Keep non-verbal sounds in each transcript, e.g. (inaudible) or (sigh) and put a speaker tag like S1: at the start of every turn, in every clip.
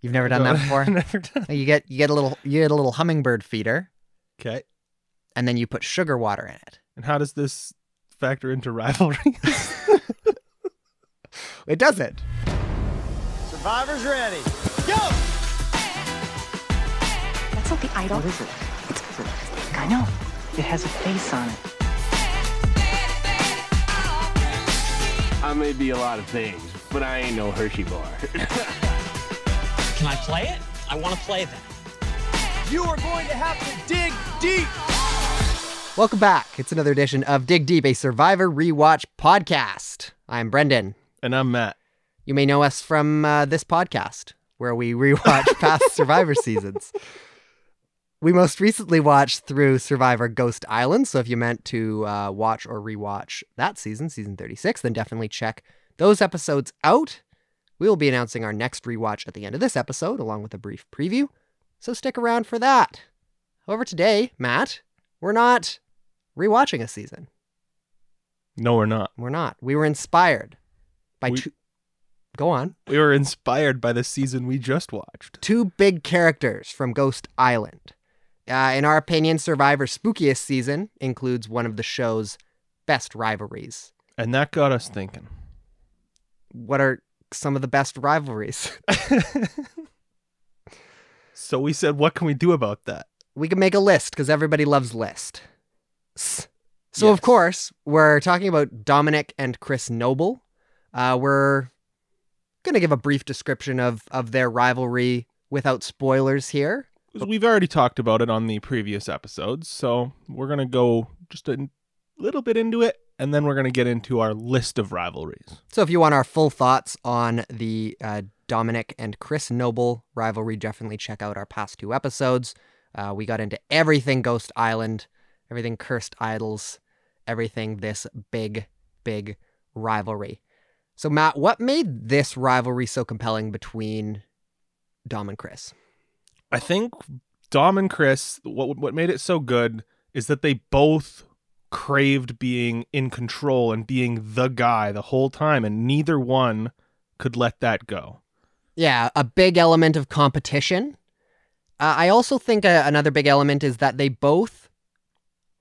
S1: You've never done that (laughs) before.
S2: Never done.
S1: you get you get a little you get a little hummingbird feeder,
S2: Okay.
S1: and then you put sugar water in it.
S2: And how does this factor into rivalry? (laughs)
S1: It doesn't.
S3: Survivors ready. Go!
S4: That's not the idol.
S5: What is it? It's, it's a thing. I know. It has a face on it.
S6: I may be a lot of things, but I ain't no Hershey bar. (laughs)
S7: Can I play it? I want to play that.
S3: You are going to have to dig deep.
S1: Welcome back. It's another edition of Dig Deep, a Survivor Rewatch podcast. I'm Brendan.
S2: and I'm Matt.
S1: You may know us from uh, this podcast, where we rewatch (laughs) past Survivor seasons. We most recently watched through Survivor Ghost Island. So if you meant to uh, watch or rewatch that season, season 36, then definitely check those episodes out. We will be announcing our next rewatch at the end of this episode, along with a brief preview. So stick around for that. However, today, Matt, we're not rewatching a season.
S2: No, we're not.
S1: We're not. We were inspired by
S2: We-
S1: two. Go on.
S2: We were inspired by the season we just watched.
S1: two big characters from Ghost Island. Uh, in our opinion, Survivor's spookiest season includes one of the show's best rivalries.
S2: And that got us thinking.
S1: What are some of the best rivalries? (laughs)
S2: So we said, what can we do about that?
S1: we can make a list because everybody loves list. So, of course, we're talking about Domenick and Chris Noble. Uh, we're going to give a brief description of, of their rivalry without spoilers here.
S2: we've already talked about it on the previous episodes. So we're going to go just a little bit into it. And then we're going to get into our list of rivalries.
S1: So, if you want our full thoughts on the uh, Domenick and Chris Noble rivalry, definitely check out our past two episodes. Uh, we got into everything Ghost Island, everything Cursed Idols, everything this big, big rivalry. So, Matt, what made this rivalry so compelling between Dom and Chris?
S2: I think Dom and Chris, what what made it so good is that they both craved being in control and being the guy the whole time, and neither one could let that go.
S1: Yeah, a big element of competition. Uh, I also think uh, another big element is that they both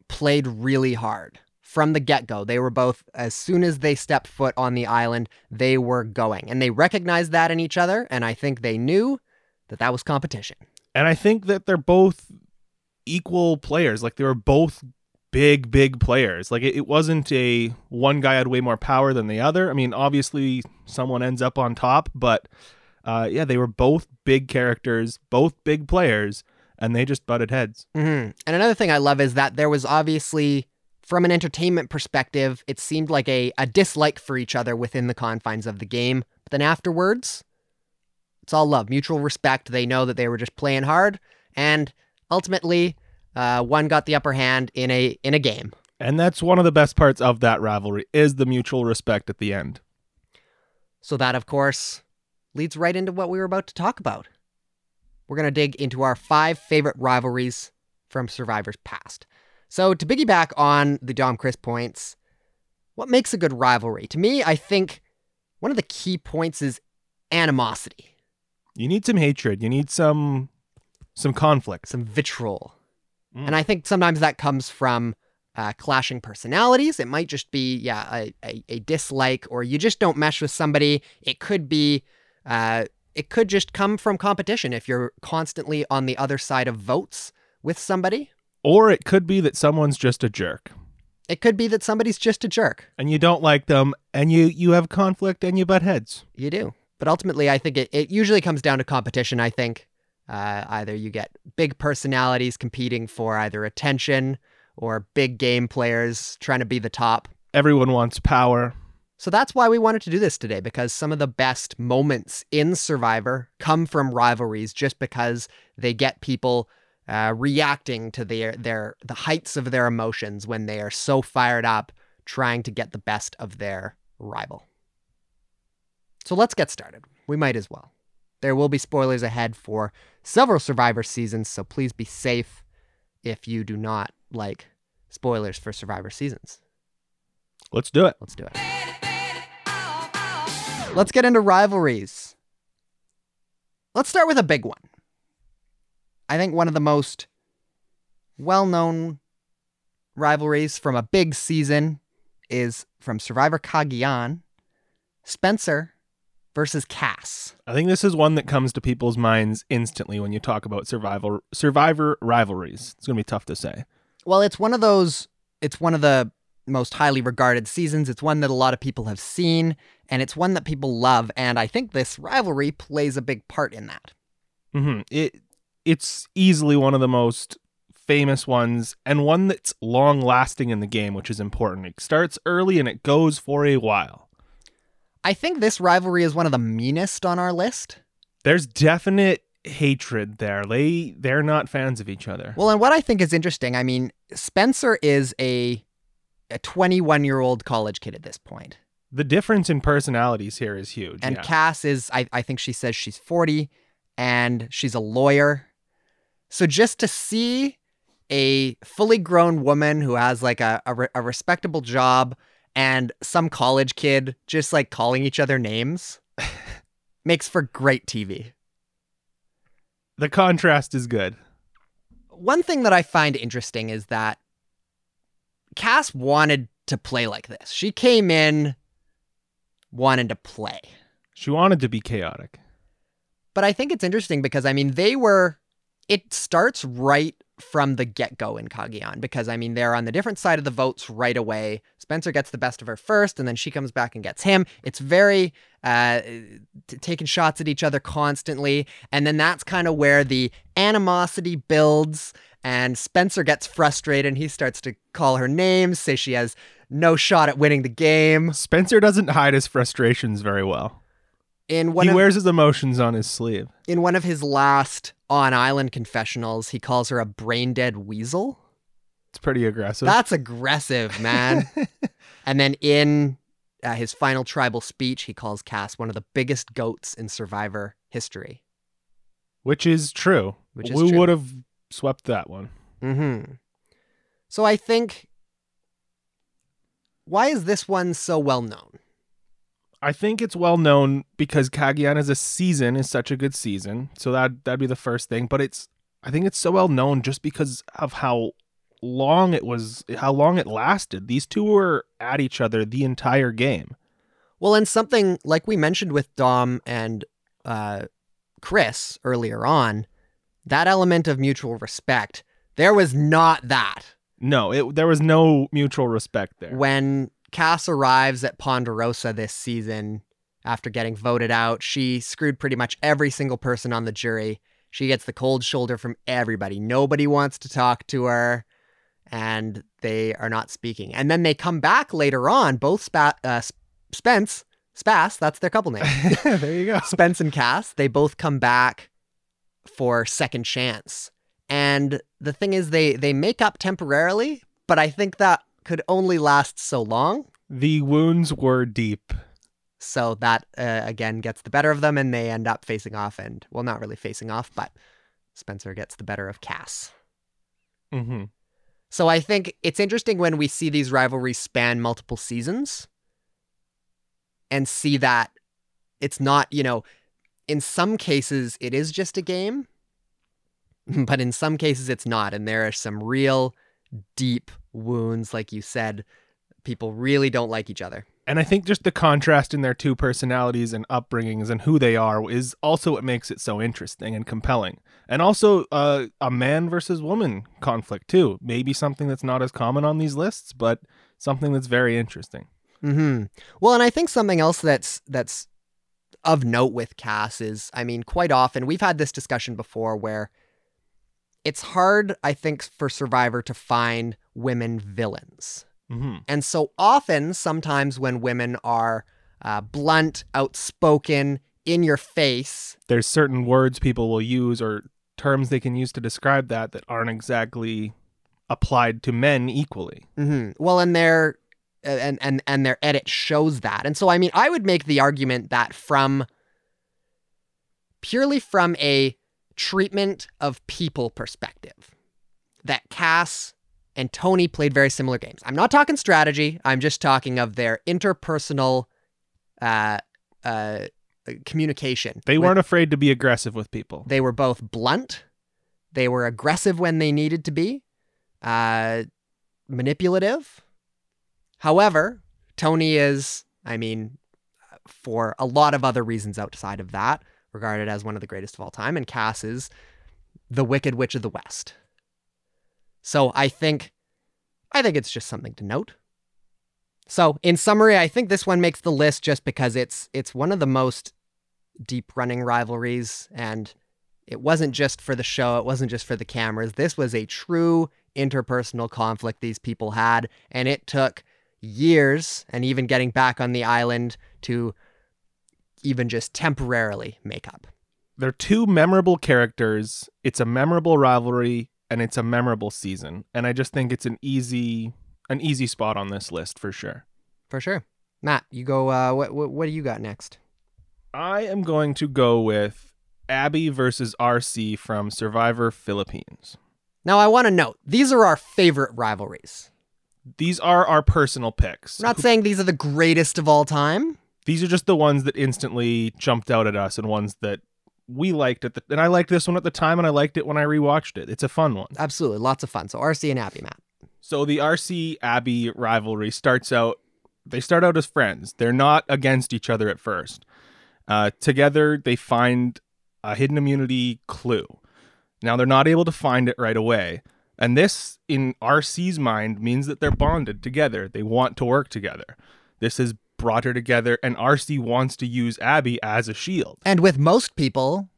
S1: played really hard from the get go. They were both, as soon as they stepped foot on the island, they were going. And they recognized that in each other. And I think they knew that that was competition.
S2: And I think that they're both equal players. Like they were both big, big players. Like it, it wasn't a one guy had way more power than the other. I mean, obviously someone ends up on top, but uh, yeah, they were both big characters, both big players, and they just butted heads.
S1: hmm And another thing I love is that there was obviously, from an entertainment perspective, it seemed like a, a dislike for each other within the confines of the game. But then afterwards, it's all love, mutual respect. They know that they were just playing hard, and ultimately, uh, one got the upper hand in a in a game.
S2: And that's one of the best parts of that rivalry is the mutual respect at the end.
S1: So that, of course, leads right into what we were about to talk about. We're going to dig into our five favorite rivalries from Survivor's past. So, to piggyback on the Dom Chris points, what makes a good rivalry? To me, I think one of the key points is animosity,
S2: You need some hatred. You need some some conflict.
S1: some vitriol.
S2: Mm.
S1: And I think sometimes that comes from uh, clashing personalities. It might just be, yeah, a, a, a dislike, or you just don't mesh with somebody. It could be, uh, it could just come from competition if you're constantly on the other side of votes with somebody.
S2: Or it could be that someone's just a jerk
S1: It could be that somebody's just a jerk.
S2: and you don't like them and you you have conflict and you butt heads.
S1: You do. But ultimately, I think it, it usually comes down to competition. I think uh, either you get big personalities competing for either attention or big game players trying to be the top.
S2: Everyone wants power.
S1: So that's why we wanted to do this today because some of the best moments in Survivor come from rivalries just because they get people uh, reacting to their their the heights of their emotions when they are so fired up trying to get the best of their rival. So let's get started. We might as well. There will be spoilers ahead for several Survivor seasons, so please be safe if you do not like spoilers for Survivor seasons.
S2: Let's do it.
S1: Let's do it. Let's get into rivalries. let's start with a big one. I think one of the most well known rivalries from a big season is from Survivor Cagayan Spencer versus Kass.
S2: I think this is one that comes to people's minds instantly when you talk about survival survivor rivalries. It's going to be tough to say.
S1: Well, it's one of those, it's one of the most highly regarded seasons. It's one that a lot of people have seen, and it's one that people love. And I think this rivalry plays a big part in that.
S2: hmm It it's easily one of the most famous ones and one that's long lasting in the game, which is important. It starts early and it goes for a while.
S1: I think this rivalry is one of the meanest on our list.
S2: There's definite hatred there. They they're not fans of each other.
S1: Well, and what I think is interesting, I mean, Spencer is a a 21 year old college kid at this point.
S2: The difference in personalities here is huge.
S1: And
S2: yeah.
S1: Kass is, I, I think she says she's 40 and she's a lawyer. So just to see a fully grown woman who has like a, a, re- a respectable job and some college kid just like calling each other names (laughs) makes for great TV.
S2: the contrast is good.
S1: One thing that I find interesting is that Kass wanted to play like this. She came in wanting to play.
S2: She wanted to be chaotic.
S1: But I think it's interesting because I mean they were it starts right from the get-go in Cagayan because I mean they're on the different side of the votes right away. Spencer gets the best of her first and then she comes back and gets him. It's very uh t- taking shots at each other constantly and then that's kind of where the animosity builds and Spencer gets frustrated and he starts to call her names, say she has no shot at winning the game.
S2: Spencer doesn't hide his frustrations very well.
S1: In one
S2: he
S1: of
S2: wears his emotions on his sleeve.
S1: in one of his last on island confessionals, he calls her a brain dead weasel.
S2: It's pretty aggressive.
S1: That's aggressive, man. (laughs) and then in uh, his final tribal speech, he calls Kass one of the biggest goats in Survivor history.
S2: which is true.
S1: Which is
S2: we would have swept that one.
S1: hmm So I think. Why is this one so well known?
S2: I think it's well known because Cagayan as a season is such a good season. So that that'd be the first thing. But it's I think it's so well known just because of how long it was how long it lasted. These two were at each other the entire game.
S1: Well, and something like we mentioned with Dom and uh, Chris earlier on, that element of mutual respect, there was not that.
S2: No, it there was no mutual respect there.
S1: When Kass arrives at Ponderosa this season after getting voted out, she screwed pretty much every single person on the jury. She gets the cold shoulder from everybody. Nobody wants to talk to her, and they are not speaking. And then they come back later on, both Spa- uh, Spence, Spass, that's their couple name. (laughs)
S2: there you go.
S1: Spence and Kass, they both come back for second chance. And the thing is they they make up temporarily, but I think that could only last so long.
S2: The wounds were deep.
S1: So that uh, again gets the better of them and they end up facing off and well not really facing off, but Spencer gets the better of Kass.
S2: hmm
S1: So I think it's interesting when we see these rivalries span multiple seasons and see that it's not, you know, in some cases it is just a game, (laughs) but in some cases it's not. And there are some real deep wounds, like you said. People really don't like each other.
S2: And I think just the contrast in their two personalities and upbringings and who they are is also what makes it so interesting and compelling. And also uh, a man versus woman conflict too. Maybe something that's not as common on these lists, but something that's very interesting.
S1: hmm Well, and I think something else that's that's of note with Kass is, I mean, quite often we've had this discussion before where it's hard, I think, for Survivor to find women villains.
S2: hmm
S1: And so often, sometimes when women are uh, blunt, outspoken, in your face,
S2: There's certain words people will use or terms they can use to describe that that aren't exactly applied to men equally.
S1: hmm well, and their and and and their edit shows that. And so, I mean, I would make the argument that from purely from a treatment of people perspective, that Kass and Tony played very similar games. I'm not talking strategy. I'm just talking of their interpersonal uh, uh, communication.
S2: They
S1: with-
S2: weren't afraid to be aggressive with people.
S1: They were both blunt. They were aggressive when they needed to be, uh, manipulative. However, Tony is, I mean, for a lot of other reasons outside of that, regarded as one of the greatest of all time, and Kass is the Wicked Witch of the West. So I think, I think it's just something to note. So in summary, I think this one makes the list just because it's it's one of the most deep running rivalries and it wasn't just for the show, it wasn't just for the cameras. This was a true interpersonal conflict these people had and it took years and even getting back on the island to even just temporarily make up.
S2: They're two memorable characters. It's a memorable rivalry and it's a memorable season. And I just think it's an easy an easy spot on this list for sure.
S1: For sure. Matt, you go uh what what, what do you got next?
S2: I am going to go with Abby versus RC from Survivor Philippines.
S1: Now I want to note, these are our favorite rivalries.
S2: These are our personal picks.
S1: I'm not saying these are the greatest of all time.
S2: These are just the ones that instantly jumped out at us and ones that we liked at the and I liked this one at the time and I liked it when I rewatched it. It's a fun one.
S1: Absolutely, lots of fun. So RC and Abby, Matt.
S2: So the RC Abby rivalry starts out they start out as friends. They're not against each other at first. Uh, together they find a hidden immunity clue. Now they're not able to find it right away. And this in RC's mind means that they're bonded together. They want to work together. This has brought her together and RC wants to use Abby as a shield.
S1: And with most people,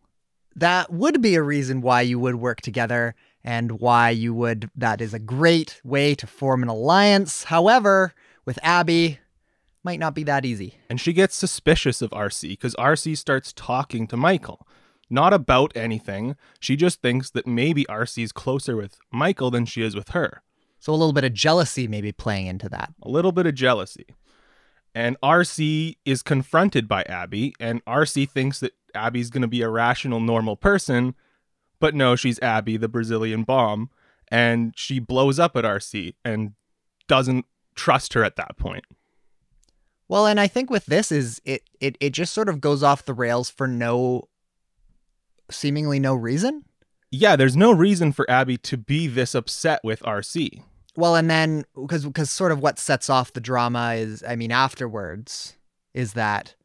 S1: that would be a reason why you would work together and why you would, that is a great way to form an alliance. However, with Abby, might not be that easy.
S2: and she gets suspicious of RC because RC starts talking to Michael. Not about anything. She just thinks that maybe RC's closer with Michael than she is with her.
S1: So a little bit of jealousy maybe playing into that.
S2: A little bit of jealousy. And RC is confronted by Abby, and RC thinks that Abby's going to be a rational, normal person, but no, she's Abby, the Brazilian bomb, and she blows up at RC and doesn't trust her at that point.
S1: Well, and I think with this is it it it just sort of goes off the rails for no seemingly no reason.
S2: Yeah, there's no reason for Abby to be this upset with RC.
S1: Well, and then because because sort of what sets off the drama is I mean afterwards is that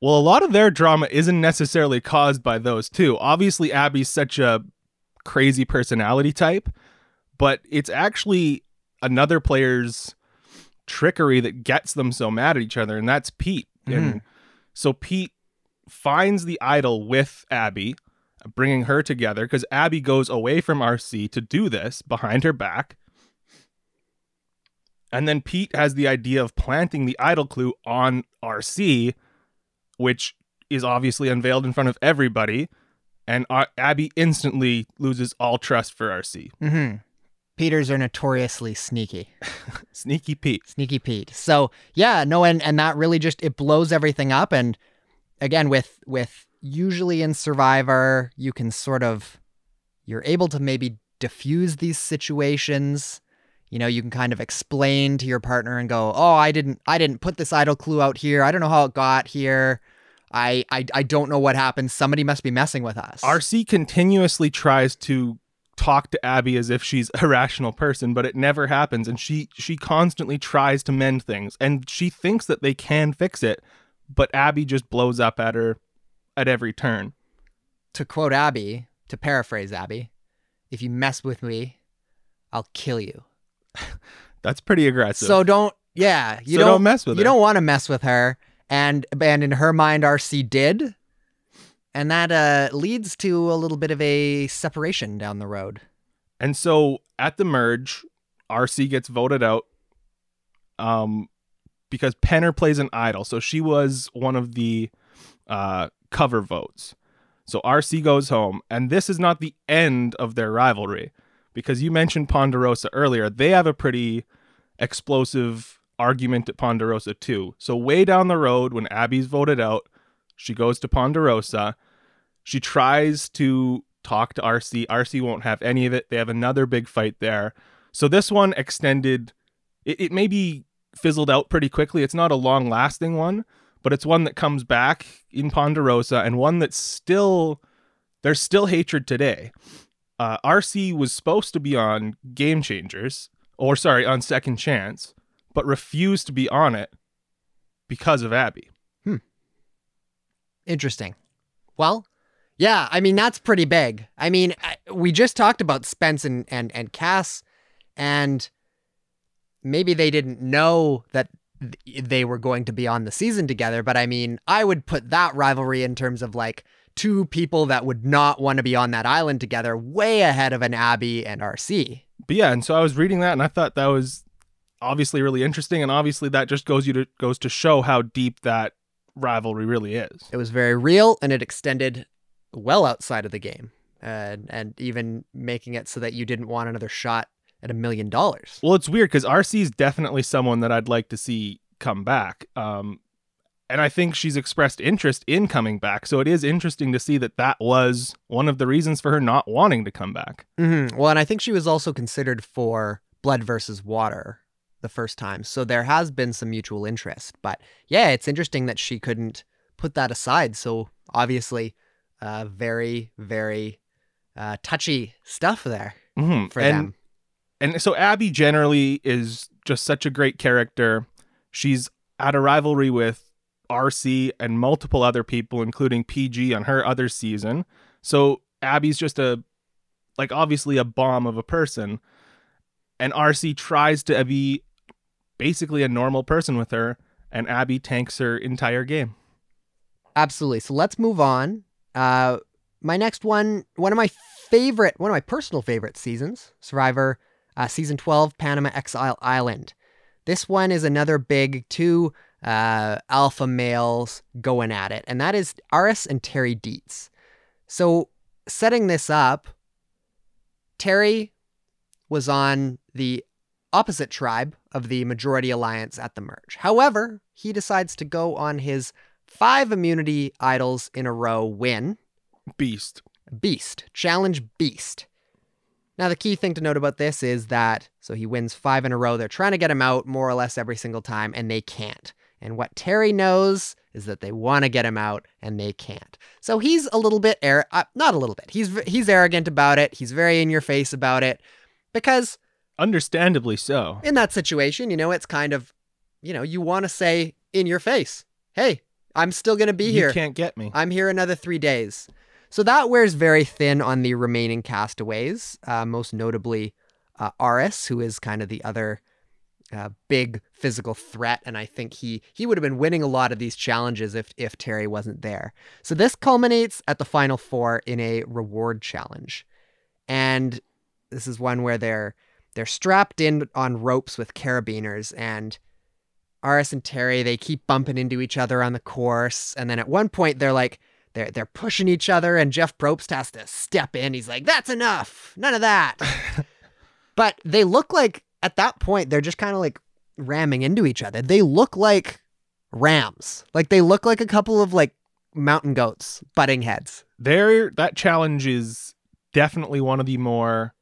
S2: Well, a lot of their drama isn't necessarily caused by those two. Obviously, Abby's such a crazy personality type, but it's actually another player's trickery that gets them so mad at each other, and that's Pete. Mm-hmm. And so Pete finds the idol with Abby, bringing her together because Abby goes away from RC to do this behind her back. And then Pete has the idea of planting the idol clue on RC, which is obviously unveiled in front of everybody. And uh, Abby instantly loses all trust for RC.
S1: mm-hmm. Peters are notoriously sneaky. (laughs)
S2: Sneaky Pete.
S1: Sneaky Pete. So yeah, no, and and that really just it blows everything up. And again, with with usually in Survivor, you can sort of you're able to maybe diffuse these situations. You know, you can kind of explain to your partner and go, "Oh, I didn't I didn't put this idol clue out here. I don't know how it got here. I I I don't know what happened. Somebody must be messing with us."
S2: RC continuously tries to talk to Abby as if she's a rational person, but it never happens. And she she constantly tries to mend things, and she thinks that they can fix it, but Abby just blows up at her at every turn.
S1: to quote Abby, to paraphrase Abby, if you mess with me, I'll kill you. (laughs)
S2: That's pretty aggressive.
S1: So don't, yeah, you
S2: So
S1: don't,
S2: don't mess with
S1: You
S2: her.
S1: don't want to mess with her, and and in her mind, RC did, and that uh, leads to a little bit of a separation down the road.
S2: And so at the merge, RC gets voted out um, because Penner plays an idol. So she was one of the uh, cover votes. So RC goes home. And this is not the end of their rivalry because you mentioned Ponderosa earlier. They have a pretty explosive argument at Ponderosa too. So way down the road, when Abby's voted out, she goes to Ponderosa. She tries to talk to RC. RC won't have any of it. They have another big fight there. So this one extended. It, it maybe fizzled out pretty quickly. It's not a long lasting one, but it's one that comes back in Ponderosa and one that's still there's still hatred today. Uh, RC was supposed to be on Game Changers, or sorry, on Second Chance, but refused to be on it because of Abby. Hmm.
S1: Interesting. Well, yeah, I mean that's pretty big. I mean, I- we just talked about Spence and and and Kass, and maybe they didn't know that th- they were going to be on the season together. But I mean, I would put that rivalry in terms of like two people that would not want to be on that island together, way ahead of an Abby and RC.
S2: But yeah, and so I was reading that and I thought that was obviously really interesting, and obviously that just goes you to goes to show how deep that rivalry really is.
S1: It was very real, and it extended well outside of the game, and and even making it so that you didn't want another shot at a million dollars.
S2: Well, it's weird because RC is definitely someone that I'd like to see come back. Um, and I think she's expressed interest in coming back. So it is interesting to see that that was one of the reasons for her not wanting to come back.
S1: Mm-hmm. Well, and I think she was also considered for Blood versus Water the first time, so there has been some mutual interest. But yeah, it's interesting that she couldn't put that aside. So obviously, uh, very very uh, touchy stuff there
S2: Mhm.
S1: for
S2: and,
S1: them.
S2: And so Abby generally is just such a great character. She's at a rivalry with RC and multiple other people, including PG on her other season. So Abby's just a, like, obviously a bomb of a person. And RC tries to be basically a normal person with her, and Abby tanks her entire game.
S1: Absolutely. So let's move on. Uh, my next one, one of my favorite, one of my personal favorite seasons, Survivor, uh, season 12, Panama Exile Island. This one is another big two uh, alpha males going at it, and that is Aras and Terry Deitz. So setting this up, Terry was on the opposite tribe of the majority alliance at the merge. However, he decides to go on his five immunity idols in a row win.
S2: Beast.
S1: Beast. Challenge Beast. Now, the key thing to note about this is that, so he wins five in a row. They're trying to get him out more or less every single time, and they can't. And what Terry knows is that they want to get him out, and they can't. So he's a little bit, ar- uh, not a little bit, he's, he's arrogant about it. He's very in your face about it. Because
S2: Understandably so.
S1: in that situation, you know, it's kind of, you know, you want to say in your face, hey, I'm still going to be
S2: you
S1: here.
S2: You can't get me.
S1: I'm here another three days. So that wears very thin on the remaining castaways, uh, most notably uh, Aras, who is kind of the other uh, big physical threat, and I think he he would have been winning a lot of these challenges if if Terry wasn't there. So this culminates at the final four in a reward challenge, and this is one where they're they're strapped in on ropes with carabiners and. Aras and Terry, they keep bumping into each other on the course, and then at one point they're like, they're they're pushing each other, and Jeff Probst has to step in. He's like, "That's enough, none of that." (laughs) but they look like at that point they're just kind of like ramming into each other. They look like rams, like they look like a couple of like mountain goats butting heads.
S2: there that challenge is definitely one of the more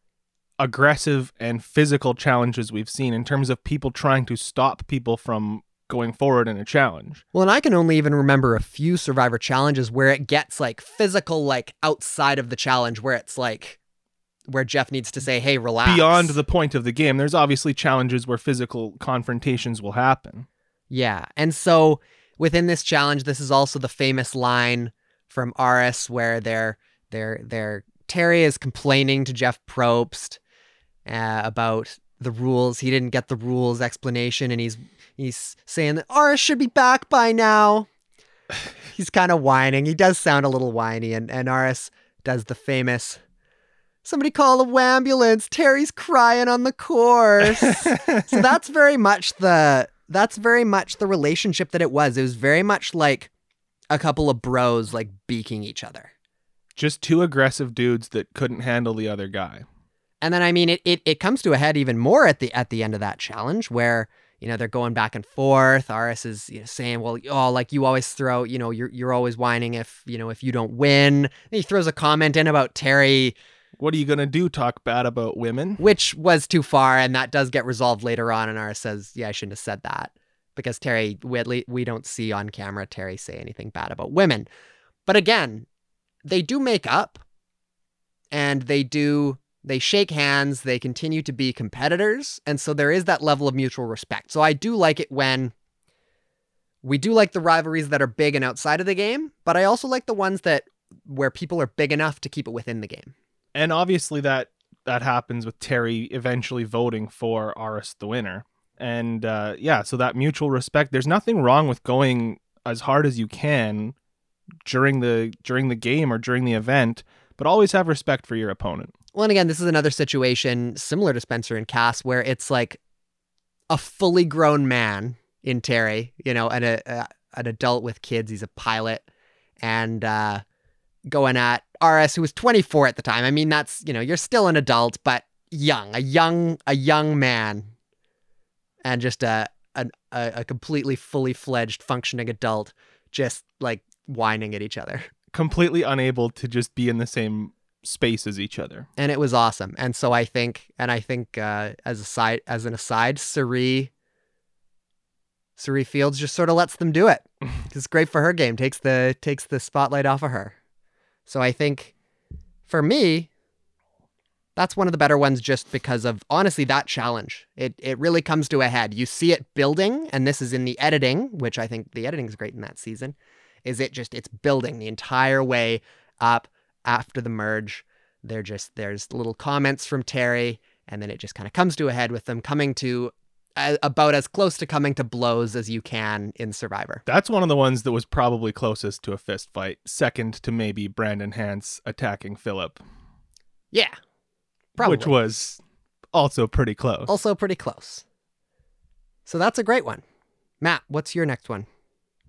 S2: aggressive and physical challenges we've seen in terms of people trying to stop people from going forward in a challenge.
S1: Well, and I can only even remember a few Survivor challenges where it gets like physical, like outside of the challenge, where it's like where Jeff needs to say, "Hey, relax."
S2: Beyond the point of the game, there's obviously challenges where physical confrontations will happen.
S1: Yeah. And so within this challenge, this is also the famous line from Aras where they're they're they're Terry is complaining to Jeff Probst uh, about the rules. He didn't get the rules explanation, and he's he's saying that Aras should be back by now. (sighs) he's kind of whining. He does sound a little whiny, and and Aris does the famous. Somebody call a ambulance. Terry's crying on the course. so (laughs) that's very much the that's very much the relationship that it was. It was very much like a couple of bros like beaking each other.
S2: Just two aggressive dudes that couldn't handle the other guy.
S1: And then I mean it it, it comes to a head even more at the at the end of that challenge where you know they're going back and forth. Aras is you know, saying, "Well, oh, like you always throw, you know, you're you're always whining if you know if you don't win." And he throws a comment in about Terry,
S2: What are you going to do? Talk bad about women?
S1: which was too far, and that does get resolved later on. And Aras says, "Yeah, I shouldn't have said that." because Terry Whitley, we don't see on camera Terry say anything bad about women. But again, they do make up and they do they shake hands, they continue to be competitors, and so there is that level of mutual respect. So I do like it when we do like the rivalries that are big and outside of the game, but I also like the ones that where people are big enough to keep it within the game.
S2: And obviously that that happens with Terry eventually voting for Aras the winner. And uh, yeah, so that mutual respect. There's nothing wrong with going as hard as you can during the during the game or during the event, but always have respect for your opponent.
S1: Well, and again, this is another situation similar to Spencer and Kass where it's like a fully grown man in Terry, you know, and a, a an adult with kids. He's a pilot and uh, going at Aras, who was 24 at the time. I mean, that's you know, you're still an adult, but young, a young, a young man, and just a a, a completely fully fledged functioning adult, just like whining at each other.
S2: Completely unable to just be in the same space as each other.
S1: and it was awesome. And so I think, and I think, uh, as a side, as an aside, Cirie, Cirie Fields just sort of lets them do it. (laughs) it's great for her game. takes the takes the spotlight off of her. So I think, for me, that's one of the better ones, just because of honestly that challenge. It it really comes to a head. You see it building, and this is in the editing, which I think the editing is great in that season. Is it just it's building the entire way up after the merge. They're just there's little comments from Terry, and then it just kind of comes to a head with them coming to about as close to coming to blows as you can in Survivor.
S2: That's one of the ones that was probably closest to a fist fight, second to maybe Brandon Hantz attacking Philip,
S1: Yeah, probably.
S2: which was also pretty close.
S1: also pretty close. So that's a great one. Matt, what's your next one?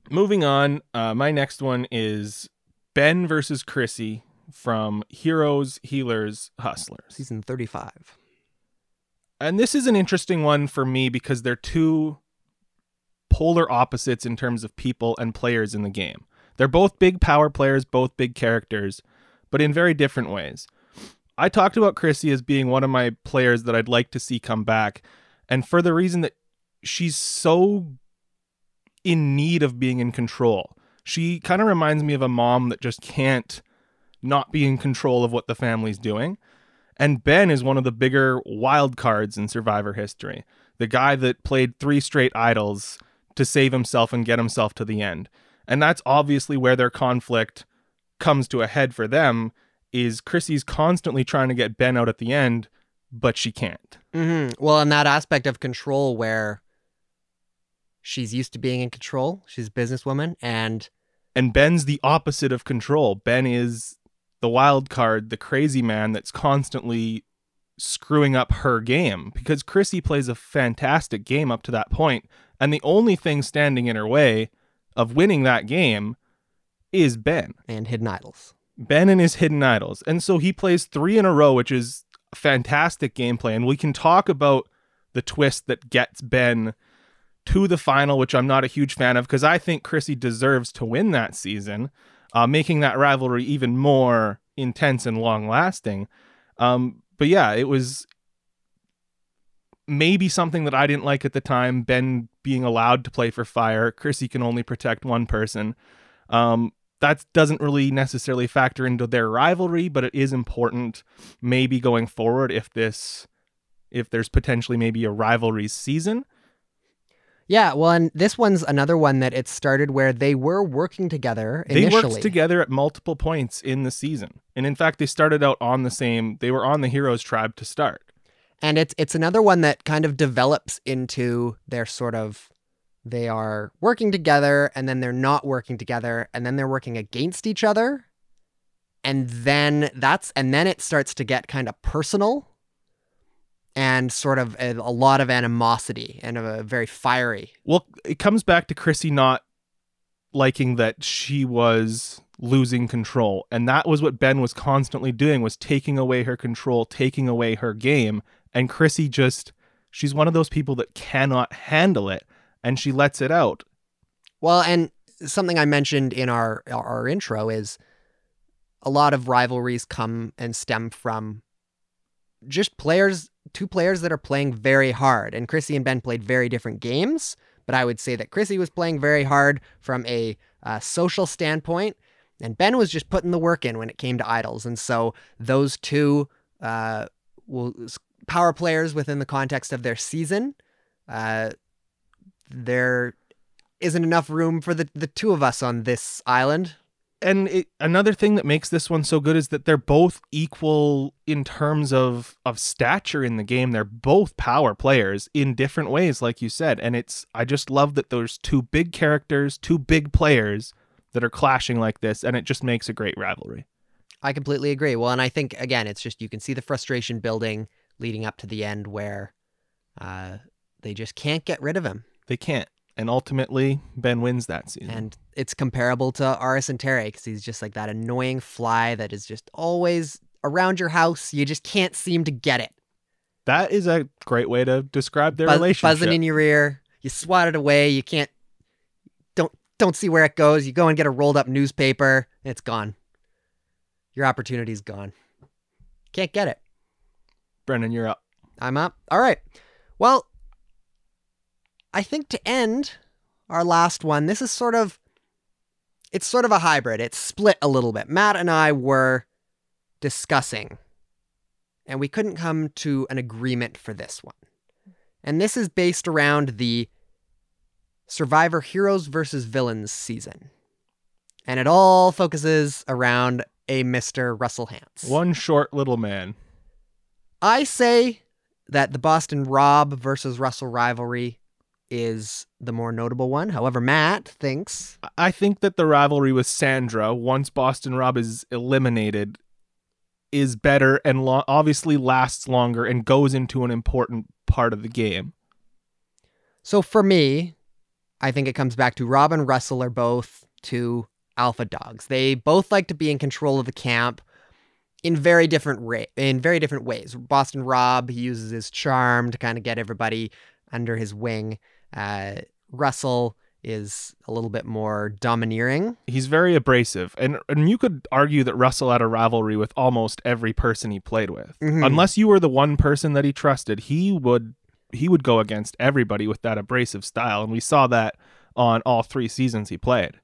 S2: Moving on, uh, my next one is Ben versus Chrissy from Heroes, Healers, Hustlers.
S1: Season 35.
S2: And this is an interesting one for me because they're two polar opposites in terms of people and players in the game. They're both big power players, both big characters, but in very different ways. I talked about Chrissy as being one of my players that I'd like to see come back, and for the reason that she's so in need of being in control. She kind of reminds me of a mom that just can't not be in control of what the family's doing. And Ben is one of the bigger wild cards in Survivor history. The guy that played three straight idols to save himself and get himself to the end. And that's obviously where their conflict comes to a head for them is Chrissy's constantly trying to get Ben out at the end, but she can't.
S1: Mm-hmm. Well, in that aspect of control where she's used to being in control, she's a businesswoman, and
S2: And Ben's the opposite of control. Ben is the wild card, the crazy man that's constantly screwing up her game because Chrissy plays a fantastic game up to that point, and the only thing standing in her way of winning that game is Ben.
S1: and hidden idols.
S2: Ben and his hidden idols. And so he plays three in a row, which is fantastic gameplay. And we can talk about the twist that gets Ben to the final, which I'm not a huge fan of because I think Chrissy deserves to win that season, uh, making that rivalry even more intense and long lasting. Um, but yeah, it was maybe something that I didn't like at the time. Ben being allowed to play for fire, Chrissy can only protect one person. Um, that doesn't really necessarily factor into their rivalry, but it is important maybe going forward if this if there's potentially maybe a rivalry season.
S1: Yeah, well, and this one's another one that it started where they were working together
S2: They worked together at multiple points in the season. And in fact, they started out on the same they were on the Heroes tribe to start.
S1: and it's it's another one that kind of develops into their sort of they are working together and then they're not working together and then they're working against each other and then that's and then it starts to get kind of personal and sort of a, a lot of animosity and a very fiery
S2: Well, it comes back to Chrissy not liking that she was losing control. And that was what Ben was constantly doing was taking away her control, taking away her game. And Chrissy just she's one of those people that cannot handle it and she lets it out.
S1: Well, and something I mentioned in our our intro is a lot of rivalries come and stem from just players, two players that are playing very hard. And Chrissy and Ben played very different games, but I would say that Chrissy was playing very hard from a uh, social standpoint, and Ben was just putting the work in when it came to idols. And so those two uh, will power players within the context of their season. Uh, there isn't enough room for the, the two of us on this island.
S2: And it, another thing that makes this one so good is that they're both equal in terms of of stature in the game. They're both power players in different ways, like you said. And it's I just love that there's two big characters, two big players that are clashing like this, and it just makes a great rivalry.
S1: I completely agree. Well, and I think again, it's just you can see the frustration building leading up to the end where uh, they just can't get rid of him,
S2: They can't. And ultimately, Ben wins that season.
S1: and it's comparable to Aras and Terry because he's just like that annoying fly that is just always around your house. You just can't seem to get it.
S2: that is a great way to describe their
S1: Buzz-
S2: relationship.
S1: buzzing in your ear. You swat it away. You can't. Don't don't see where it goes. You go and get a rolled up newspaper. It's gone. Your opportunity's gone. Can't get it.
S2: Brendan, you're up.
S1: I'm up. All right. Well, I think to end our last one, this is sort of it's sort of a hybrid. It's split a little bit. Matt and I were discussing and we couldn't come to an agreement for this one. And this is based around the Survivor Heroes versus Villains season. And it all focuses around a Mr. Russell Hantz.
S2: One short little man.
S1: I say that the Boston Rob versus Russell rivalry is the more notable one. However, Matt thinks
S2: I think that the rivalry with Sandra, once Boston Rob is eliminated, is better and lo- obviously lasts longer and goes into an important part of the game.
S1: so. For me, I think it comes back to Rob and Russell are both two alpha dogs. They both like to be in control of the camp in very different ra- in very different ways. Boston Rob he uses his charm to kind of get everybody under his wing. Uh, Russell is a little bit more domineering.
S2: He's very abrasive, and and you could argue that Russell had a rivalry with almost every person he played with.
S1: Mhm.
S2: Unless you were the one person that he trusted, he would he would go against everybody with that abrasive style, and we saw that on all three seasons he played.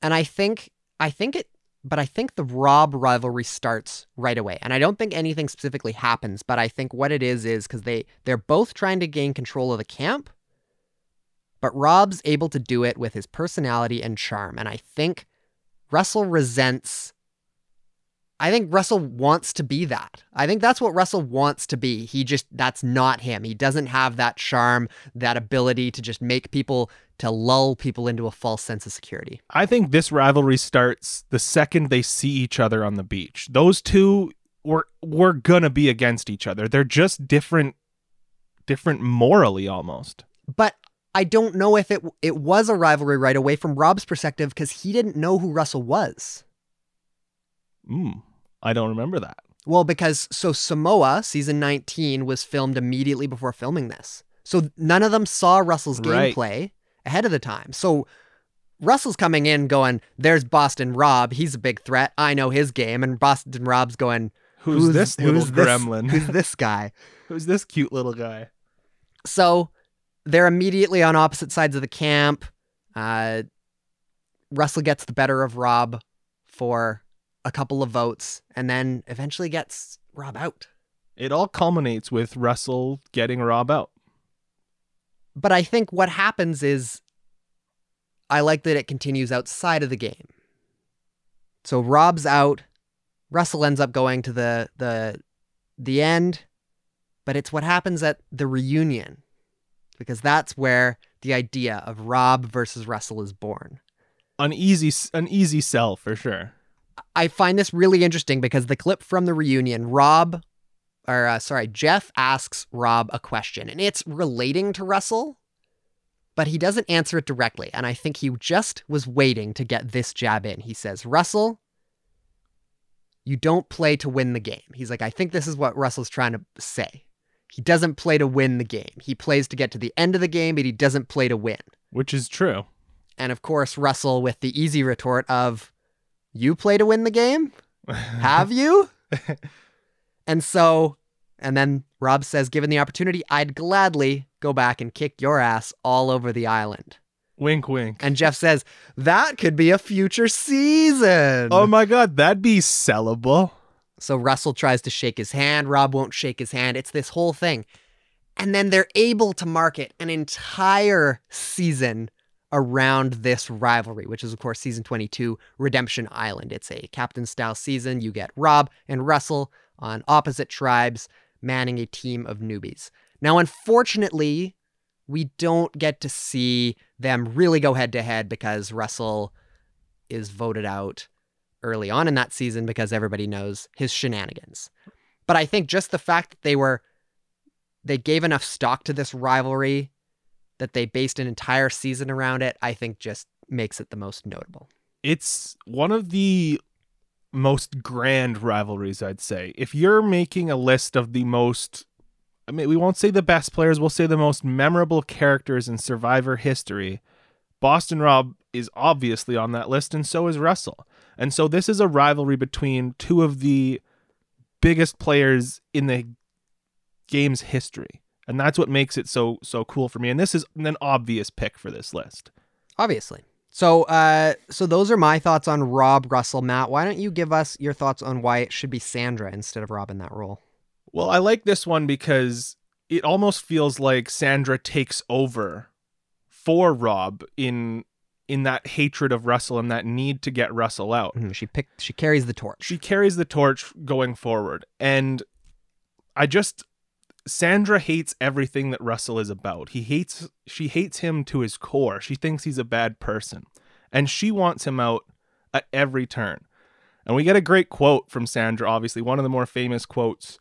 S1: And I think I think it but I think the Rob rivalry starts right away. And I don't think anything specifically happens, but I think what it is is cuz they they're both trying to gain control of the camp. But Rob's able to do it with his personality and charm, and I think Russell resents I think Russell wants to be that. I think that's what Russell wants to be. He just that's not him. He doesn't have that charm, that ability to just make people to lull people into a false sense of security.
S2: I think this rivalry starts the second they see each other on the beach. Those two were were gonna be against each other. They're just different different morally almost.
S1: but I don't know if it it was a rivalry right away from Rob's perspective because he didn't know who Russell was.
S2: Mm, I don't remember that.
S1: Well, because so Samoa season 19 was filmed immediately before filming this. So none of them saw Russell's
S2: Right.
S1: gameplay ahead of the time. So Russell's coming in going, there's Boston Rob. He's a big threat. I know his game. And Boston Rob's going,
S2: Who's, this little
S1: who's this-
S2: gremlin?
S1: who's this guy? (laughs)
S2: Who's this cute little guy?
S1: So they're immediately on opposite sides of the camp. Uh, Russell gets the better of Rob for a couple of votes and then eventually gets Rob out.
S2: It all culminates with Russell getting Rob out.
S1: But I think what happens is I like that it continues outside of the game. So Rob's out. Russell ends up going to the the the end, but it's what happens at the reunion. Because that's where the idea of Rob versus Russell is born.
S2: An easy an easy sell for sure.
S1: I find this really interesting because the clip from the reunion, Rob, or uh, sorry, Jeff asks Rob a question and it's relating to Russell, but he doesn't answer it directly. And I think he just was waiting to get this jab in. He says, Russell, you don't play to win the game. He's like, I think this is what Russell's trying to say. He doesn't play to win the game. He plays to get to the end of the game, but he doesn't play to win.
S2: Which is true.
S1: And of course, Russell with the easy retort of, You play to win the game? Have (laughs) you? and so, and then Rob says, given the opportunity, I'd gladly go back and kick your ass all over the island.
S2: Wink, wink.
S1: And Jeff says, that could be a future season.
S2: oh my god, that'd be sellable.
S1: So Russell tries to shake his hand. Rob won't shake his hand. It's this whole thing. And then they're able to market an entire season around this rivalry, which is, of course, season 22, Redemption Island. It's a captain style season. You get Rob and Russell on opposite tribes manning a team of newbies. Now, unfortunately, we don't get to see them really go head to head because Russell is voted out early on in that season because everybody knows his shenanigans. But I think just the fact that they were they gave enough stock to this rivalry that they based an entire season around it, I think just makes it the most notable.
S2: It's one of the most grand rivalries, I'd say. If you're making a list of the most I mean, we won't say the best players, we'll say the most memorable characters in Survivor history. Boston Rob is obviously on that list, and so is Russell. And so this is a rivalry between two of the biggest players in the game's history. And that's what makes it so so cool for me. And this is an obvious pick for this list.
S1: Obviously. So uh so those are my thoughts on Rob Russell. Matt, why don't you give us your thoughts on why it should be Sandra instead of Rob in that role?
S2: Well, I like this one because it almost feels like Sandra takes over for Rob in in that hatred of Russell and that need to get Russell out.
S1: Mhm, She picked she carries the torch.
S2: She carries the torch going forward. And I just Sandra hates everything that Russell is about. He hates she hates him to his core. She thinks he's a bad person. And she wants him out at every turn. And we get a great quote from Sandra, obviously, one of the more famous quotes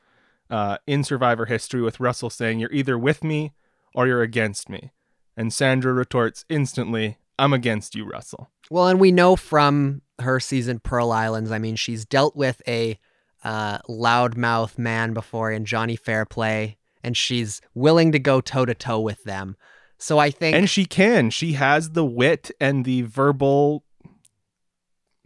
S2: uh, in Survivor history, with Russell saying, You're either with me or you're against me. And Sandra retorts instantly, I'm against you, Russell.
S1: Well, and we know from her season Pearl Islands, I mean, she's dealt with a uh, loudmouth man before in Johnny Fairplay, and she's willing to go toe to toe with them. So I think
S2: And she can. She has the wit and the verbal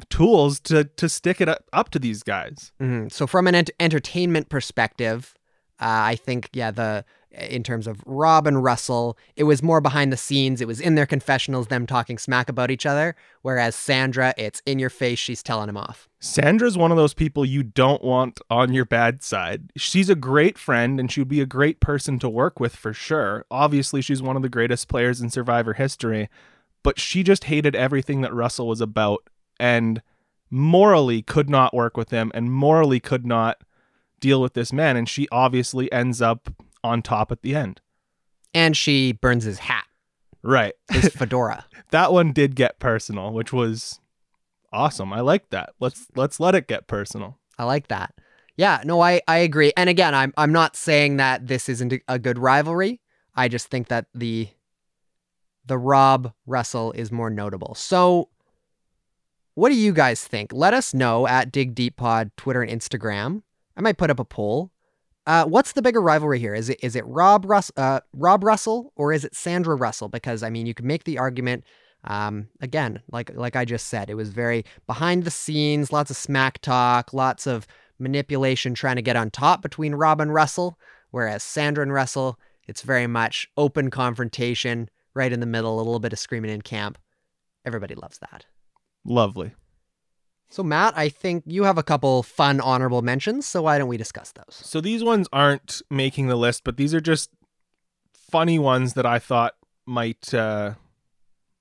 S2: tools to to stick it up, to these guys.
S1: Mhm. So from an ent- entertainment perspective, uh, I think yeah, the in terms of Rob and Russell, it was more behind the scenes. It was in their confessionals, them talking smack about each other. Whereas Sandra, it's in your face. She's telling him off.
S2: Sandra's one of those people you don't want on your bad side. She's a great friend and she would be a great person to work with for sure. Obviously, she's one of the greatest players in Survivor history, but she just hated everything that Russell was about and morally could not work with him and morally could not deal with this man. And she obviously ends up on top at the end.
S1: And she burns his hat,
S2: Right.
S1: his (laughs) fedora.
S2: that one did get personal, which was awesome. I like that. Let's let's let it get personal.
S1: I like that. Yeah, no, I, I agree. And again, I'm I'm not saying that this isn't a- good rivalry. I just think that the the Rob Russell is more notable. So what do you guys think? Let us know at Dig Deep Pod, Twitter and Instagram. I might put up a poll. Uh, what's the bigger rivalry here? Is it is it Rob Russ uh, Rob Russell or is it Sandra Russell? Because I mean, you can make the argument. Um, again, like like I just said, it was very behind the scenes, lots of smack talk, lots of manipulation, trying to get on top between Rob and Russell. Whereas Sandra and Russell, it's very much open confrontation, right in the middle, a little bit of screaming in camp. Everybody loves that.
S2: Lovely.
S1: So Matt, I think you have a couple fun honorable mentions. So why don't we discuss those?
S2: So these ones aren't making the list, but these are just funny ones that I thought might uh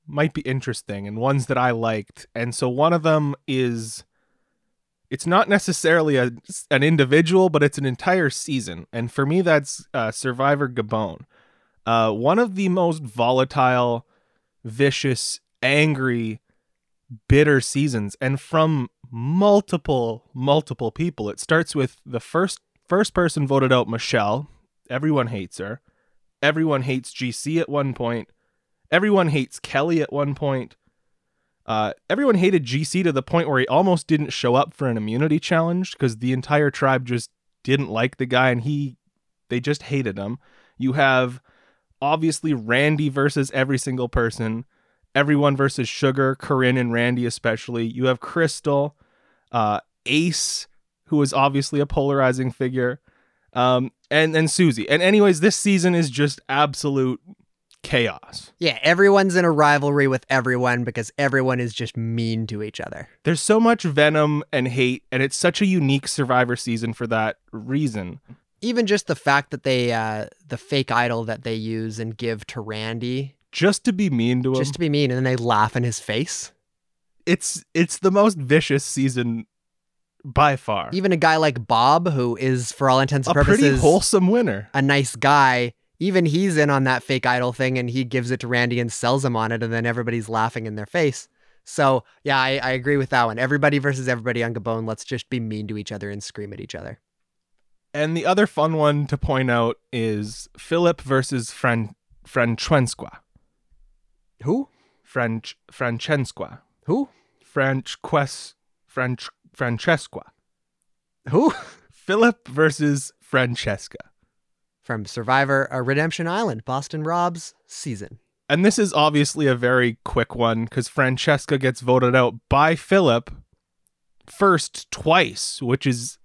S2: might be interesting and ones that I liked. And so one of them is it's not necessarily a an individual, but it's an entire season. And for me that's uh Survivor Gabon. Uh one of the most volatile, vicious, angry, bitter seasons and from multiple multiple people. It starts with the first first person voted out Michelle. Everyone hates her. Everyone hates GC at one point. Everyone hates Kelly at one point. Uh, everyone hated GC to the point where he almost didn't show up for an immunity challenge because the entire tribe just didn't like the guy and he they just hated him. You have obviously Randy versus every single person, everyone versus Sugar, Corinne and Randy especially. You have Crystal, uh, Ace, who is obviously a polarizing figure. Um, and and Susie. And anyways, this season is just absolute chaos.
S1: Yeah, everyone's in a rivalry with everyone because everyone is just mean to each other.
S2: There's so much venom and hate, and it's such a unique Survivor season for that reason.
S1: Even just the fact that they, uh, the fake idol that they use and give to Randy
S2: Just to be mean to him,
S1: just to be mean, and then they laugh in his face.
S2: it's it's the most vicious season by far.
S1: Even a guy like Bob, who is, for all intents and purposes
S2: a pretty wholesome winner.
S1: a nice guy, even he's in on that fake idol thing and he gives it to Randy and sells him on it, and then everybody's laughing in their face. So, yeah, I, I agree with that one. Everybody versus everybody on Gabon. Let's just be mean to each other and scream at each other.
S2: And the other fun one to point out is Phillip versus Fran Francesca.
S1: Who?
S2: French Francesca.
S1: Who?
S2: French Quest French Francesca.
S1: Who? (laughs)
S2: Phillip versus Francesca.
S1: From Survivor uh, Redemption Island, Boston Rob's season.
S2: And this is obviously a very quick one because Francesca gets voted out by Phillip first twice, which is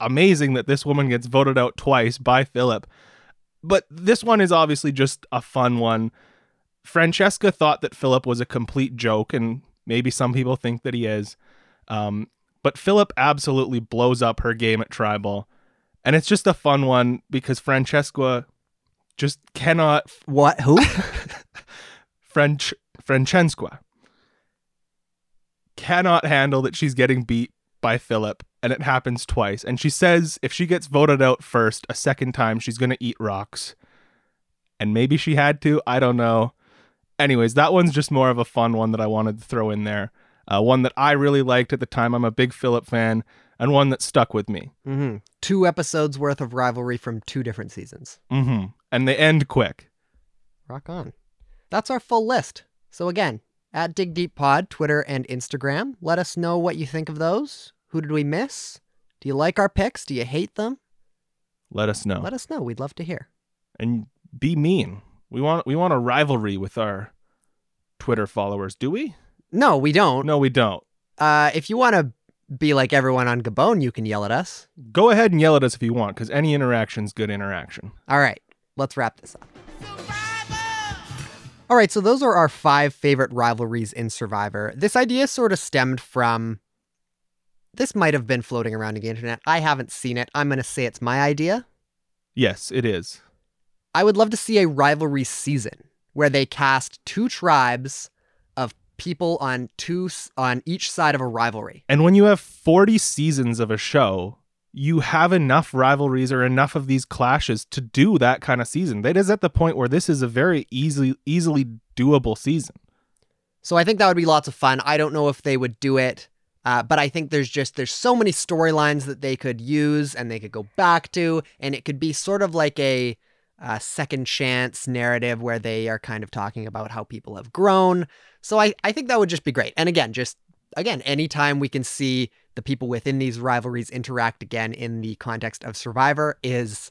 S2: amazing that this woman gets voted out twice by Phillip. But this one is obviously just a fun one. Francesca thought that Phillip was a complete joke, and maybe some people think that he is. Um, but Phillip absolutely blows up her game at Tribal. And it's just a fun one because Francesca just cannot
S1: What? Who? (laughs)
S2: French Francesca cannot handle that she's getting beat by Phillip and it happens twice and she says if she gets voted out first a second time she's going to eat rocks and maybe she had to I don't know anyways that one's just more of a fun one that I wanted to throw in there uh, one that I really liked at the time I'm a big Phillip fan and one that stuck with me
S1: hmm Two episodes worth of rivalry from two different seasons.
S2: hmm and they end quick
S1: Rock on. That's our full list. So again, at Dig Deep Pod, Twitter and Instagram, let us know what you think of those. Who did we miss? Do you like our picks? Do you hate them?
S2: let us know
S1: Let us know. We'd love to hear.
S2: and be mean we want we want a rivalry with our Twitter followers do we
S1: No, we don't.
S2: No, we don't.
S1: Uh, if you want to be like everyone on Gabon, you can yell at us.
S2: Go ahead and yell at us if you want, because any interaction's good interaction.
S1: All right, let's wrap this up. All right, so those are our five favorite rivalries in Survivor. This idea sort of stemmed from. This might have been floating around the internet. I haven't seen it. I'm going to say it's my idea.
S2: Yes, it is.
S1: I would love to see a rivalry season where they cast two tribes of people on two on each side of a rivalry.
S2: And when you have 40 seasons of a show, you have enough rivalries or enough of these clashes to do that kind of season. That is at the point where this is a very easily easily doable season.
S1: So I think that would be lots of fun. I don't know if they would do it, uh, but I think there's just there's so many storylines that they could use and they could go back to, and it could be sort of like a, uh second chance narrative where they are kind of talking about how people have grown. So I I think that would just be great. And again, just again, anytime we can see the people within these rivalries interact again in the context of Survivor is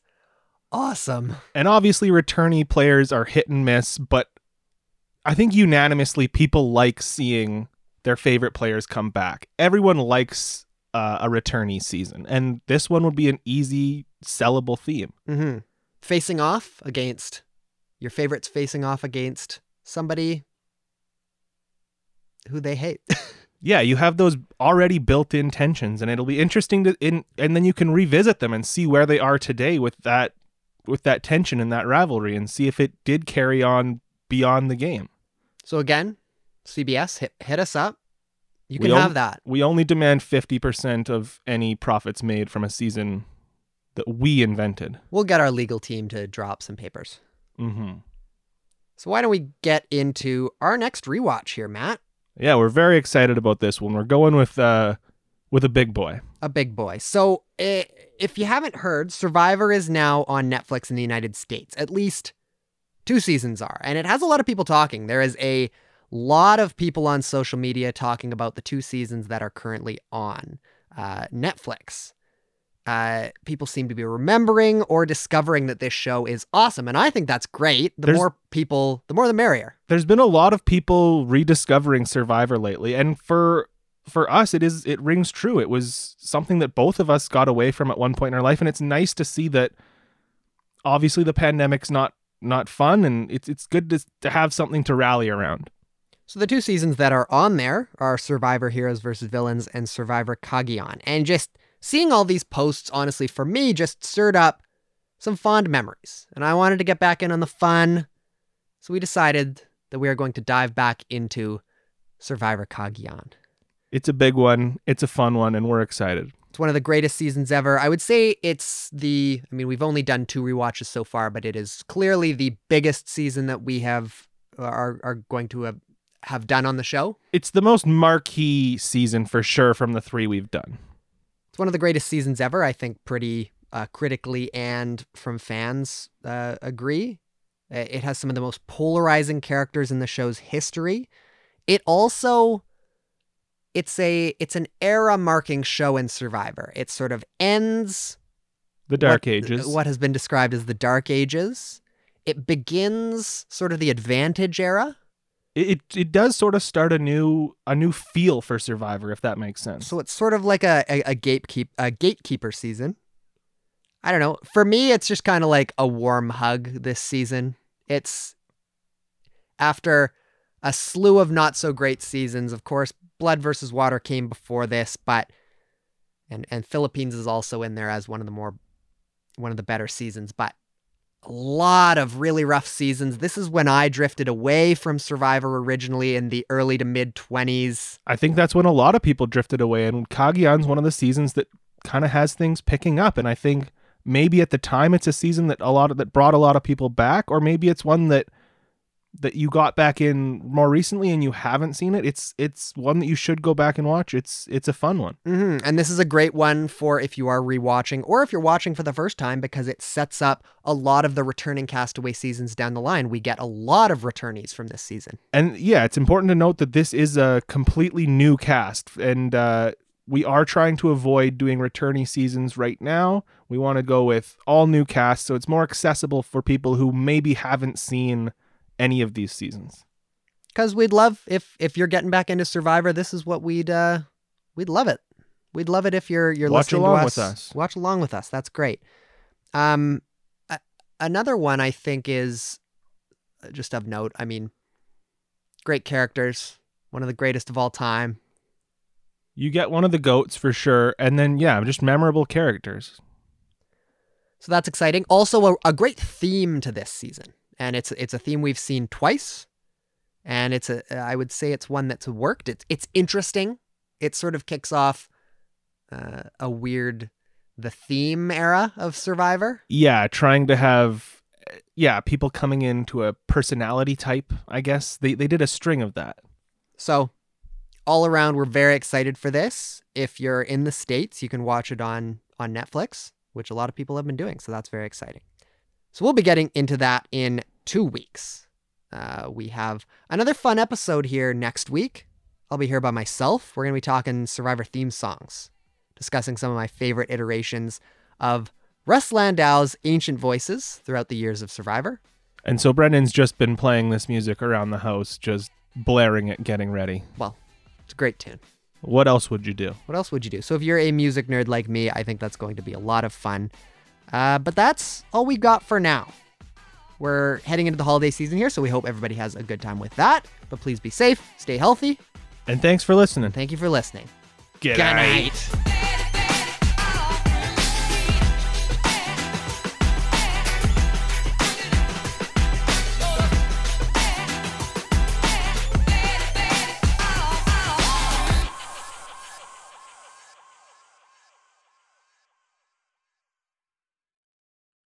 S1: awesome.
S2: And obviously returnee players are hit and miss, but I think unanimously people like seeing their favorite players come back. Everyone likes uh, a returnee season, and this one would be an easy sellable theme.
S1: hmm Facing off against your favorites, facing off against somebody who they hate. (laughs)
S2: Yeah, you have those already built-in tensions, and it'll be interesting to in, and then you can revisit them and see where they are today with that with that tension and that rivalry, and see if it did carry on beyond the game.
S1: so again, CBS hit hit us up. You
S2: We
S1: can
S2: on-
S1: have that.
S2: We only demand fifty percent of any profits made from a season that we invented.
S1: We'll get our legal team to drop some papers.
S2: hmm
S1: So why don't we get into our next rewatch here, Matt?
S2: Yeah, we're very excited about this one. We're going with uh with a big boy.
S1: A big boy. So eh, if you haven't heard, Survivor is now on Netflix in the United States. At least two seasons are, and it has a lot of people talking. There is a lot of people on social media talking about the two seasons that are currently on uh, Netflix. Uh, people seem to be remembering or discovering that this show is awesome, and I think that's great. The
S2: There's-
S1: more people, the more the merrier.
S2: There's been a lot of people rediscovering Survivor lately, and for for us, it is it rings true. It was something that both of us got away from at one point in our life, and it's nice to see that obviously the pandemic's not not fun, and it's it's good to to have something to rally around.
S1: So the two seasons that are on there are Survivor Heroes versus Villains and Survivor Cagayan. And just seeing all these posts, honestly, for me, just stirred up some fond memories. And I wanted to get back in on the fun. So we decided that we are going to dive back into Survivor Cagayan.
S2: It's a big one. It's a fun one, and we're excited.
S1: It's one of the greatest seasons ever. I would say it's the, I mean, we've only done two rewatches so far, but it is clearly the biggest season that we have, uh, are, are going to have, have done on the show.
S2: It's the most marquee season for sure from the three we've done.
S1: It's one of the greatest seasons ever. I think pretty uh, critically and from fans uh, agree. It has some of the most polarizing characters in the show's history. It also it's a it's an era marking show in Survivor. It sort of ends
S2: The Dark
S1: what,
S2: Ages.
S1: what has been described as the Dark Ages. It begins sort of the Advantage era.
S2: It, it does sort of start a new a new feel for Survivor, if that makes sense.
S1: So it's sort of like a, a, a gatekeep a gatekeeper season. I don't know. For me, it's just kind of like a warm hug this season. It's after a slew of not so great seasons. Of course, Blood versus Water came before this, but and and Philippines is also in there as one of the more one of the better seasons, but a lot of really rough seasons. This is when I drifted away from Survivor originally in the early to mid 20s.
S2: I think that's when a lot of people drifted away, and Cagayan's one of the seasons that kind of has things picking up. And I think maybe at the time it's a season that a lot of that brought a lot of people back, or maybe it's one that that you got back in more recently and you haven't seen it. It's it's one that you should go back and watch. It's it's a fun one.
S1: hmm And this is a great one for if you are rewatching or if you're watching for the first time because it sets up a lot of the returning castaway seasons down the line. We get a lot of returnees from this season.
S2: And yeah, it's important to note that this is a completely new cast, and uh, we are trying to avoid doing returnee seasons right now. We want to go with all new cast, so it's more accessible for people who maybe haven't seen any of these seasons.
S1: Because we'd love if if you're getting back into Survivor, this is what we'd uh we'd love it. We'd love it if you're you're
S2: Watch
S1: listening
S2: along
S1: to
S2: with us.
S1: Watch along with us. That's great. Um, a- another one I think is uh, just of note. I mean, great characters. One of the greatest of all time.
S2: You get one of the goats for sure, and then yeah, just memorable characters.
S1: So that's exciting. Also, a, a great theme to this season, and it's it's a theme we've seen twice, and it's a I would say it's one that's worked. It's it's interesting. It sort of kicks off uh, a weird the theme era of Survivor.
S2: Yeah, trying to have yeah people coming into a personality type. I guess they they did a string of that.
S1: So all around, we're very excited for this. If you're in the states, you can watch it on on Netflix, which a lot of people have been doing. So that's very exciting. So we'll be getting into that in two weeks. Uh, we have another fun episode here next week. I'll be here by myself. We're going to be talking Survivor theme songs, discussing some of my favorite iterations of Russ Landau's Ancient Voices throughout the years of Survivor.
S2: And so Brendan's just been playing this music around the house, just blaring it, getting ready.
S1: Well, it's a great tune.
S2: What else would you do?
S1: What else would you do? So if you're a music nerd like me, I think that's going to be a lot of fun. Uh, but that's all we got for now. We're heading into the holiday season here, so we hope everybody has a good time with that. But please be safe, stay healthy.
S2: And thanks for listening.
S1: Thank you for listening.
S2: Good
S1: Good night.